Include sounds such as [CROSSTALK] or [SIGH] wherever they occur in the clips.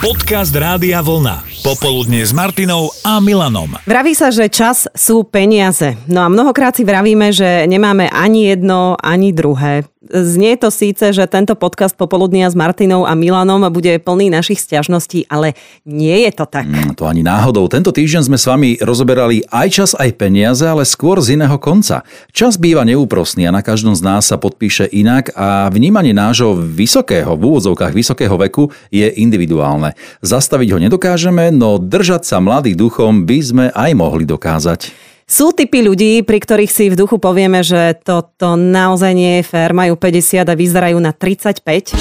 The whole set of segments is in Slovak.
Podcast Rádia Vlna. Popoludne s Martinou a Milanom. Vraví sa, že čas sú peniaze. No a mnohokrát si vravíme, že nemáme ani jedno, ani druhé. Znie to síce, že tento podcast popoludnia s Martinou a Milanom bude plný našich stiažností, ale nie je to tak. Mm, to ani náhodou. Tento týždeň sme s vami rozoberali aj čas, aj peniaze, ale skôr z iného konca. Čas býva neúprosný a na každom z nás sa podpíše inak a vnímanie nášho vysokého, v úvodzovkách vysokého veku je individuálne. Zastaviť ho nedokážeme, no držať sa mladý duchom by sme aj mohli dokázať. Sú typy ľudí, pri ktorých si v duchu povieme, že toto naozaj nie je fér, majú 50 a vyzerajú na 35.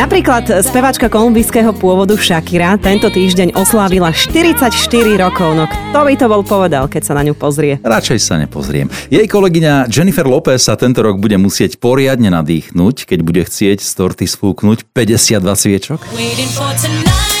Napríklad speváčka kolumbijského pôvodu Shakira tento týždeň oslávila 44 rokov. No kto by to bol povedal, keď sa na ňu pozrie? Radšej sa nepozriem. Jej kolegyňa Jennifer Lopez sa tento rok bude musieť poriadne nadýchnuť, keď bude chcieť z torty sfúknuť 52 sviečok. Waiting for tonight.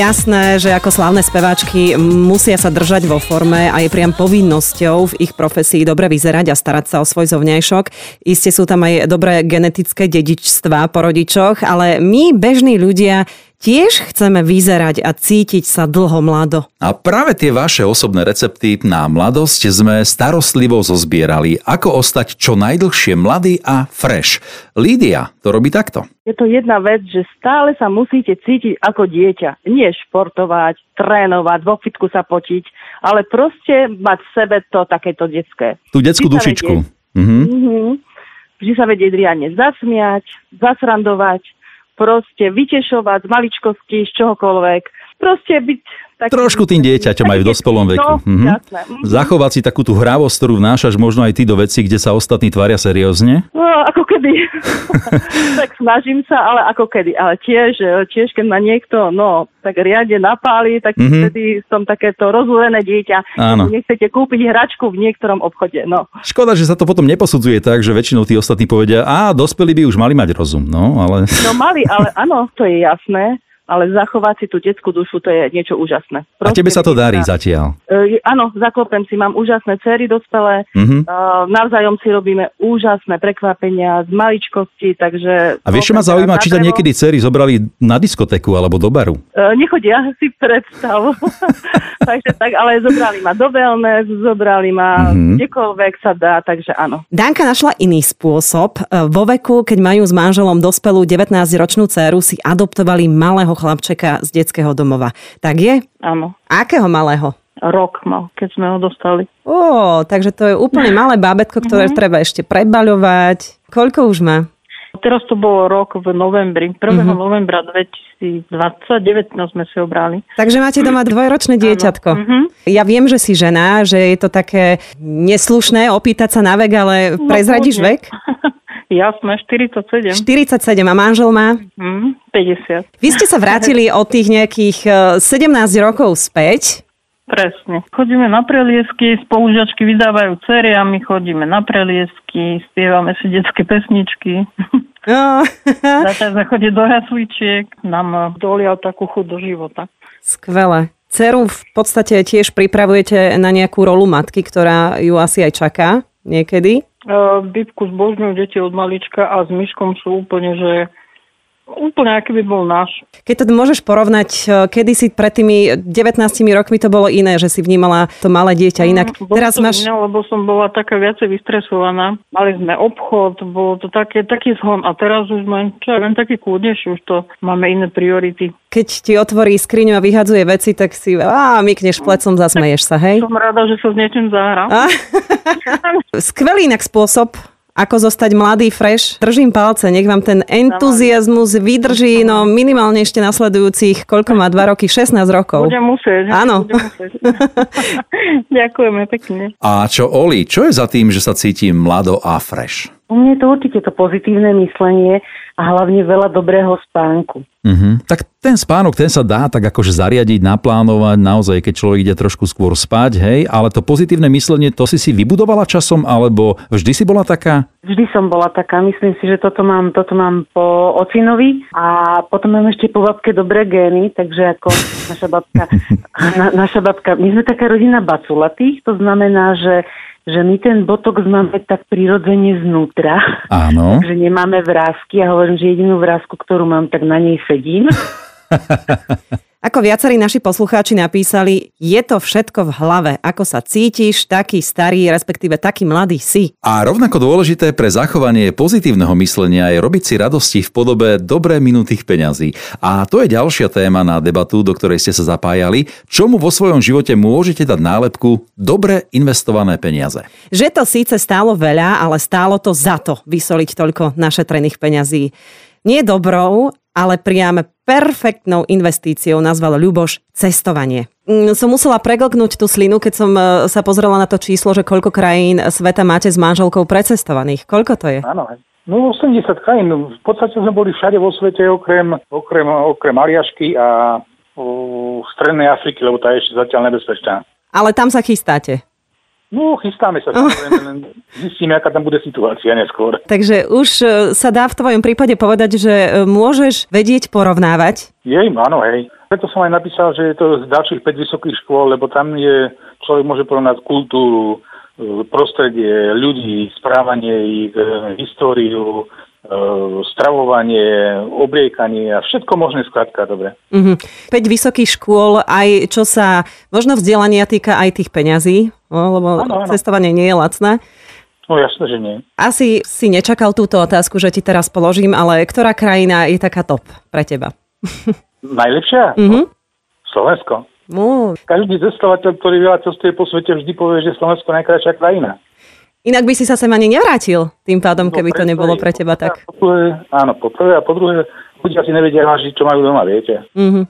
Jasné, že ako slávne speváčky musia sa držať vo forme a je priam povinnosťou v ich profesii dobre vyzerať a starať sa o svoj zovňajšok. Isté sú tam aj dobré genetické dedičstvá po rodičoch, ale my, bežní ľudia, tiež chceme vyzerať a cítiť sa dlho mlado. A práve tie vaše osobné recepty na mladosť sme starostlivo zozbierali, ako ostať čo najdlhšie mladý a fresh. Lídia to robí takto. Je to jedna vec, že stále sa musíte cítiť ako dieťa. Nie športovať, trénovať, vo fitku sa potiť, ale proste mať v sebe to takéto detské. Tú detskú Vždy sa dušičku. vedieť- Mhm. Mhm. Vždy sa vedieť riadne zasmiať, zasrandovať, proste vytešovať z maličkosti, z čohokoľvek. Proste byť taký... Trošku tým dieťaťom aj v dospelom veku. No, Mhm. jasné. Mhm. Zachovať si takú tú hravosť, ktorú vnášaš možno aj ty do veci, kde sa ostatní tvária seriózne. No, ako kedy. [LAUGHS] tak snažím sa, ale ako kedy. Ale tiež, e, tiež keď ma niekto, no, tak riadne napáli, tak Mhm. mm-hmm. vtedy som takéto rozúrené dieťa. Áno. Nechcete kúpiť hračku v niektorom obchode, no. Škoda, že sa to potom neposudzuje tak, že väčšinou tí ostatní povedia, a dospelí by už mali mať rozum, no, ale... No mali, ale áno, to je jasné. Ale zachovať si tú detskú dušu, to je niečo úžasné. A tebe sa to darí zatiaľ. E, áno, zaklopem si, mám úžasné cery dospelé, Mhm. e, navzájom si robíme úžasné prekvapenia z maličkosti, takže... A vieš, čo ma zaujíma, či na ťa niekedy cery zobrali na diskotéku alebo do baru. E, nechodia [LAUGHS] si predstav. [LAUGHS] takže tak, ale zobrali ma do wellness, zobrali ma Mhm. mm-hmm. kdekoľvek sa dá, takže áno. Danka našla iný spôsob. E, Vo veku, keď majú s manželom dospelú 19-ročnú dceru, si adoptovali malého chlapčeka z detského domova. Tak je? Áno. Akého malého? Rok mal, keď sme ho dostali. Ó, takže to je úplne malé bábetko, ktoré treba ešte prebaľovať. Koľko už má? Teraz to bolo rok v novembri, 1. Mhm. Mm-hmm. novembra 2020, 19 sme si ho brali. Takže máte doma dvojročné dieťatko. Mhm. Ja viem, že si žena, že je to také neslušné opýtať sa na vek, ale prezradíš kľudne. vek? [LAUGHS] Jasné, 47. 47 a manžel má? Mm, 50. Vy ste sa vrátili od tých nejakých e, 17 rokov späť. Presne. Chodíme na preliesky, spolužiačky vydávajú cery a my chodíme na preliesky, spievame si detské pesničky. No, Začali sme chodiť do jasličiek, nám dolial takú chuť do života. skvelé. Ceru v podstate tiež pripravujete na nejakú rolu matky, ktorá ju asi aj čaká niekedy. Uh, Bibku zbožňujú deti od malička a s myškom sú úplne, že úplne aký by bol náš. Keď to môžeš porovnať, e, kedy si pred tými 19 rokmi to bolo iné, že si vnímala to malé dieťa inak. Mm, Teraz máš... Iné, lebo som bola taká viacej vystresovaná. Mali sme obchod, bolo to také, taký zhon a teraz už sme, čo ja viem, taký kľudnejší, už to máme iné priority. Keď ti otvorí skriňu a vyhadzuje veci, tak si á, mykneš plecom, zasmeješ sa, hej? Som rada, že sa s niečím zahrám. A? [LAUGHS] Skvelý inak spôsob, ako zostať mladý, fresh. Držím palce, nech vám ten entuziasmus vydrží, no minimálne ešte nasledujúcich, koľko má, 2 roky, 16 rokov. Budem musieť. Áno. Budem musieť. [LAUGHS] Ďakujeme pekne. A čo Oli, čo je za tým, že sa cítim mlado a fresh? U mňa je to určite to pozitívne myslenie a hlavne veľa dobrého spánku. Mhm. Tak ten spánok, ten sa dá tak akože zariadiť, naplánovať, naozaj, keď človek ide trošku skôr spať, hej, ale to pozitívne myslenie, to si si vybudovala časom, alebo vždy si bola taká? Vždy som bola taká, myslím si, že toto mám, toto mám po ocinovi a potom mám ešte po babke dobré gény, takže ako naša babka, [LAUGHS] na, naša babka, my sme taká rodina baculatých, to znamená, že že my ten botox máme tak prirodzene znútra. Áno. [LAUGHS] Takže nemáme vrázky a hovorím, že jedinú vrázku, ktorú mám, tak na nej sedím. [LAUGHS] Ako viacerí naši poslucháči napísali, je to všetko v hlave. Ako sa cítiš, taký starý, respektíve taký mladý si. A rovnako dôležité pre zachovanie pozitívneho myslenia je robiť si radosti v podobe dobre minutých peňazí. A to je ďalšia téma na debatu, do ktorej ste sa zapájali. Čomu vo svojom živote môžete dať nálepku dobre investované peniaze? Že to síce stálo veľa, ale stálo to za to vysoliť toľko našetrených peňazí. Nie dobrou, ale priam perfektnou investíciou nazval Ľuboš cestovanie. Mm, Som musela preglknúť tú slinu, keď som e, sa pozrela na to číslo, že koľko krajín sveta máte s manželkou precestovaných. Koľko to je? Áno. No 80 krajín. V podstate sme boli všade vo svete, okrem, okrem, okrem Aliašky a o, Strednej Afriky, lebo tá je ešte zatiaľ nebezpečná. Ale tam sa chystáte. No, chystáme sa, samozrejme, [LAUGHS] len zistíme, aká tam bude situácia neskôr. Takže už e, sa dá v tvojom prípade povedať, že e, môžeš vedieť porovnávať. Jej, áno, hej. Preto som aj napísal, že je to z ďalších 5 vysokých škôl, lebo tam je, človek môže porovnať kultúru, e, prostredie, ľudí, správanie ich, históriu, stravovanie, obliekanie a všetko možné skrátka, dobre. Mhm. 5 vysokých škôl, aj čo sa možno vzdelania týka aj tých peňazí, no, lebo Áno, áno. cestovanie nie je lacné. No jasné, že nie. Asi si nečakal túto otázku, že ti teraz položím, ale ktorá krajina je taká top pre teba? [LAUGHS] Najlepšia? Mhm. Slovensko. Mú. Každý cestovateľ, ktorý veľa cestuje po svete, vždy povie, že Slovensko je najkrajšia krajina. Inak by si sa sem ani nevrátil tým pádom, keby to nebolo pre teba tak. Po prvé, áno, po prvé a po druhé, ľudia si nevedia vážiť, čo majú doma, viete. Mhm.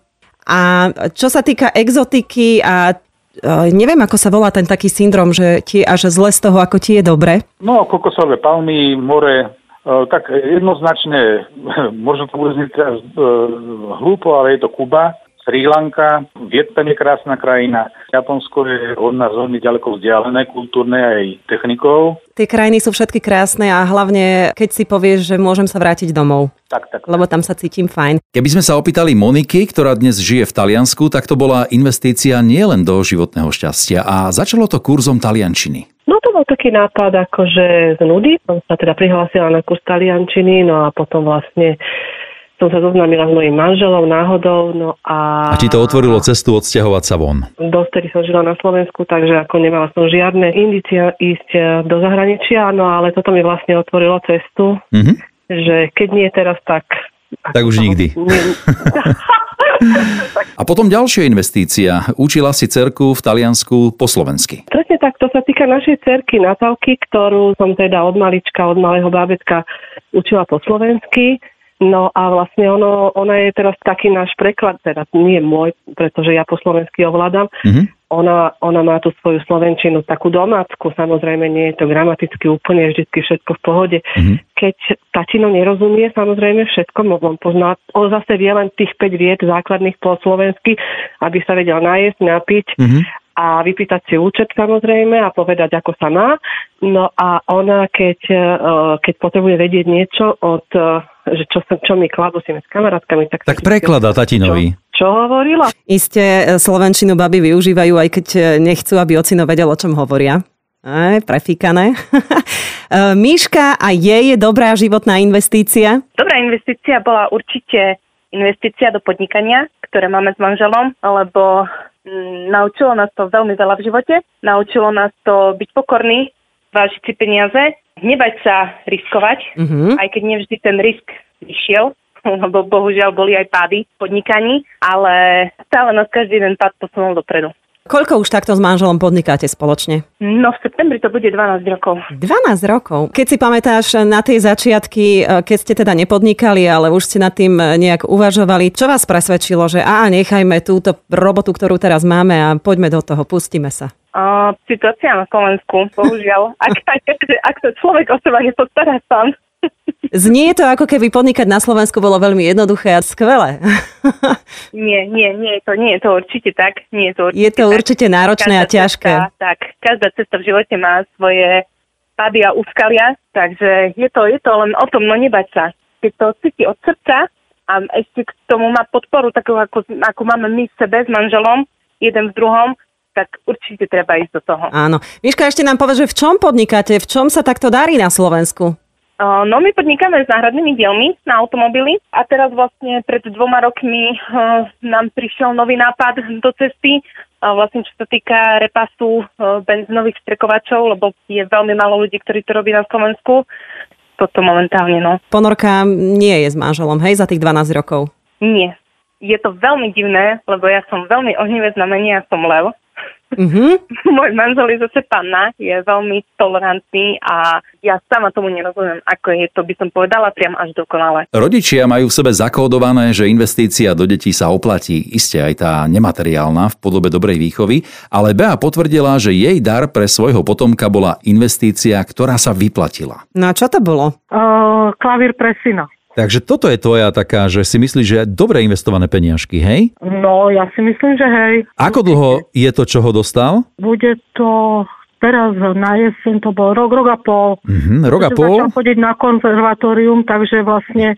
A čo sa týka exotiky a neviem, ako sa volá ten taký syndrom, že ti až zle z toho, ako ti je dobre. No, kokosové palmy, more, e, tak jednoznačne, [LAUGHS] možno to bude znieť teraz e, hlúpo, ale je to Kuba, Sri Lanka, Vietnam je krásna krajina, Japonsko je od nás veľmi ďaleko vzdialené, kultúrne aj technikou. Tie krajiny sú všetky krásne a hlavne, keď si povieš, že môžem sa vrátiť domov, Tak, tak. lebo tam sa cítim fajn. Keby sme sa opýtali Moniky, ktorá dnes žije v Taliansku, tak to bola investícia nielen do životného šťastia a začalo to kurzom taliančiny. No to bol taký nápad akože z nudy. Som sa teda prihlásila na kurz taliančiny, no a potom vlastne som sa zoznámila s mojim manželom náhodou, no a... A ti to otvorilo cestu odsťahovať sa von. Dostedy som žila na Slovensku, takže ako nemala som žiadne indícia ísť e, do zahraničia, no ale toto mi vlastne otvorilo cestu, Mhm. že keď nie teraz, tak... Tak už nikdy. Nie, [LAUGHS] A potom ďalšia investícia. Učila si cerku v Taliansku po slovensky. Presne tak, to sa týka našej cerky Natálky, ktorú som teda od malička, od malého bábetka učila po slovensky. No a vlastne ono, ona je teraz taký náš preklad, teda nie môj, pretože ja po slovensky ovládam. Mhm. Ona, ona má tú svoju slovenčinu takú domácku, samozrejme nie je to gramaticky úplne vždy všetko v pohode. Mhm. Keď tatino nerozumie, samozrejme všetko, on pozná, on zase vie len tých 5 vied základných po slovensky, aby sa vedel najesť, napiť Mhm. a vypýtať si účet samozrejme a povedať, ako sa má. No a ona, keď, eh, keď potrebuje vedieť niečo od, eh, že čo, sa- čo mi kladú si s kamarátkami, tak... Tak prekladá tatinovi. Čo, čo hovorila? Isté e, slovenčinu baby využívajú, aj keď e, nechcú, aby ocino vedel, o čom hovoria. Aj, prefíkané. [LAUGHS] E, Míška a jej je dobrá životná investícia. Dobrá investícia bola určite investícia do podnikania, ktoré máme s manželom, lebo mm, naučilo nás to veľmi veľa v živote. Naučilo nás to byť pokorný, vážiť si peniaze, nebať sa riskovať, Mhm. aj keď nevždy ten risk vyšiel, [LAUGHS] lebo bohužiaľ boli aj pády v podnikaní, ale stále nás každý jeden pád posunul dopredu. Koľko už takto s manželom podnikáte spoločne? No v septembri to bude 12 rokov. 12 rokov. Keď si pamätáš na tie začiatky, e, keď ste teda nepodnikali, ale už ste nad tým e, nejak uvažovali, čo vás presvedčilo, že á, nechajme túto robotu, ktorú teraz máme a poďme do toho, pustíme sa. Uh, situácia na Slovensku, bohužiaľ. [LAUGHS] Ak, ak, ak sa človek o seba nepostará sám. [LAUGHS] Znie to ako keby podnikať na Slovensku bolo veľmi jednoduché a skvelé. [LAUGHS] Nie, nie, nie je to, nie je to určite tak. Nie je to určite, Je to tak. určite náročné a Každá ťažké. Cesta, tak, každá cesta v živote má svoje pády a úskalia, takže je to, je to len o tom, no nebať sa. Keď to cíti od srdca a ešte k tomu má podporu, takú ako, ako máme my v sebe s manželom, jeden v druhom, tak určite treba ísť do toho. Áno. Miška, ešte nám povedz, že v čom podnikáte, v čom sa takto darí na Slovensku? No my podnikáme s náhradnými dielmi na automobily a teraz vlastne pred dvoma rokmi nám prišiel nový nápad do cesty, vlastne čo sa týka repasu benzínových strekovačov, lebo je veľmi málo ľudí, ktorí to robí na Slovensku. Toto momentálne, no. Ponorka nie je s manželom, hej, za tých 12 rokov. Nie. Je to veľmi divné, lebo ja som veľmi ohnivec na mene, ja som lev. Mhm. [LAUGHS] Môj manžel je zase panna, je veľmi tolerantný a ja sama tomu nerozumiem, ako je to, by som povedala, priam až dokonale. Rodičia majú v sebe zakódované, že investícia do detí sa oplatí, iste aj tá nemateriálna v podobe dobrej výchovy, ale Bea potvrdila, že jej dar pre svojho potomka bola investícia, ktorá sa vyplatila. No a čo to bolo? Uh, klavír pre syna. Takže toto je tvoja taká, že si myslíš, že dobre investované peniažky, hej? No, ja si myslím, že hej. Ako dlho je to, čo ho dostal? Bude to teraz na jeseň, to bol rok, rok a pol. Mhm, rok a pol? Začal chodiť na konzervatórium, takže vlastne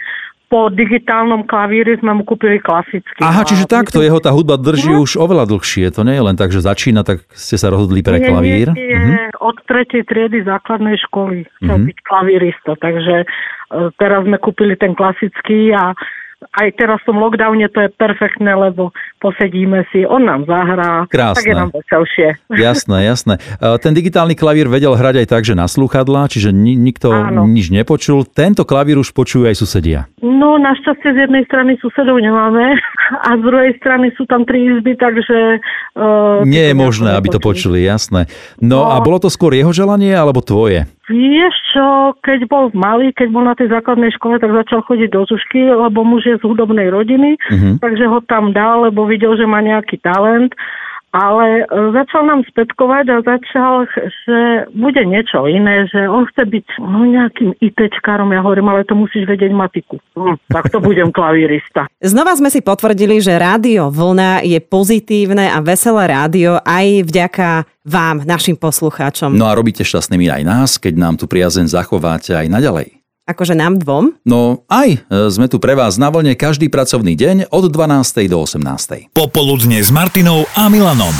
po digitálnom klavíri sme mu kúpili klasický. Aha, čiže takto, jeho tá hudba drží už oveľa dlhšie. To nie je len tak, že začína, tak ste sa rozhodli pre klavír. Nie, nie, Mhm. od tretej triedy základnej školy chcel Mhm. byť klavírista, takže e, teraz sme kúpili ten klasický a aj teraz v tom lockdowne to je perfektné, lebo posedíme si, on nám zahrá, Krásne. tak je nám veselšie. Jasné, jasné. E, Ten digitálny klavír vedel hrať aj tak, že na slúchadlá, čiže ni- nikto Áno. nič nepočul. Tento klavír už počujú aj susedia. No, našťastie z jednej strany susedov nemáme [LAUGHS] a z druhej strany sú tam tri izby, takže... Uh, Nie je možné, aby to počuli, jasné. No a No. bolo to skôr jeho želanie, alebo tvoje? Vieš čo, keď bol malý, keď bol na tej základnej škole, tak začal chodiť do Zušky, lebo muž je z hudobnej rodiny, Mhm. takže ho tam dal, lebo videl, že má nejaký talent. Ale e, začal nám spätkovať a začal, že bude niečo iné, že on chce byť no, nejakým ITčkárom. Ja hovorím, ale to musíš vedieť matiku. Hm, tak to budem [LAUGHS] klavírista. Znova sme si potvrdili, že rádio Vlna je pozitívne a veselé rádio aj vďaka vám, našim poslucháčom. No a robíte šťastnými aj nás, keď nám tu priazeň zachováte aj naďalej. Akože nám dvom? No aj, e, sme tu pre vás na vlne každý pracovný deň od 12. do 18. Popoludne s Martinou a Milanom.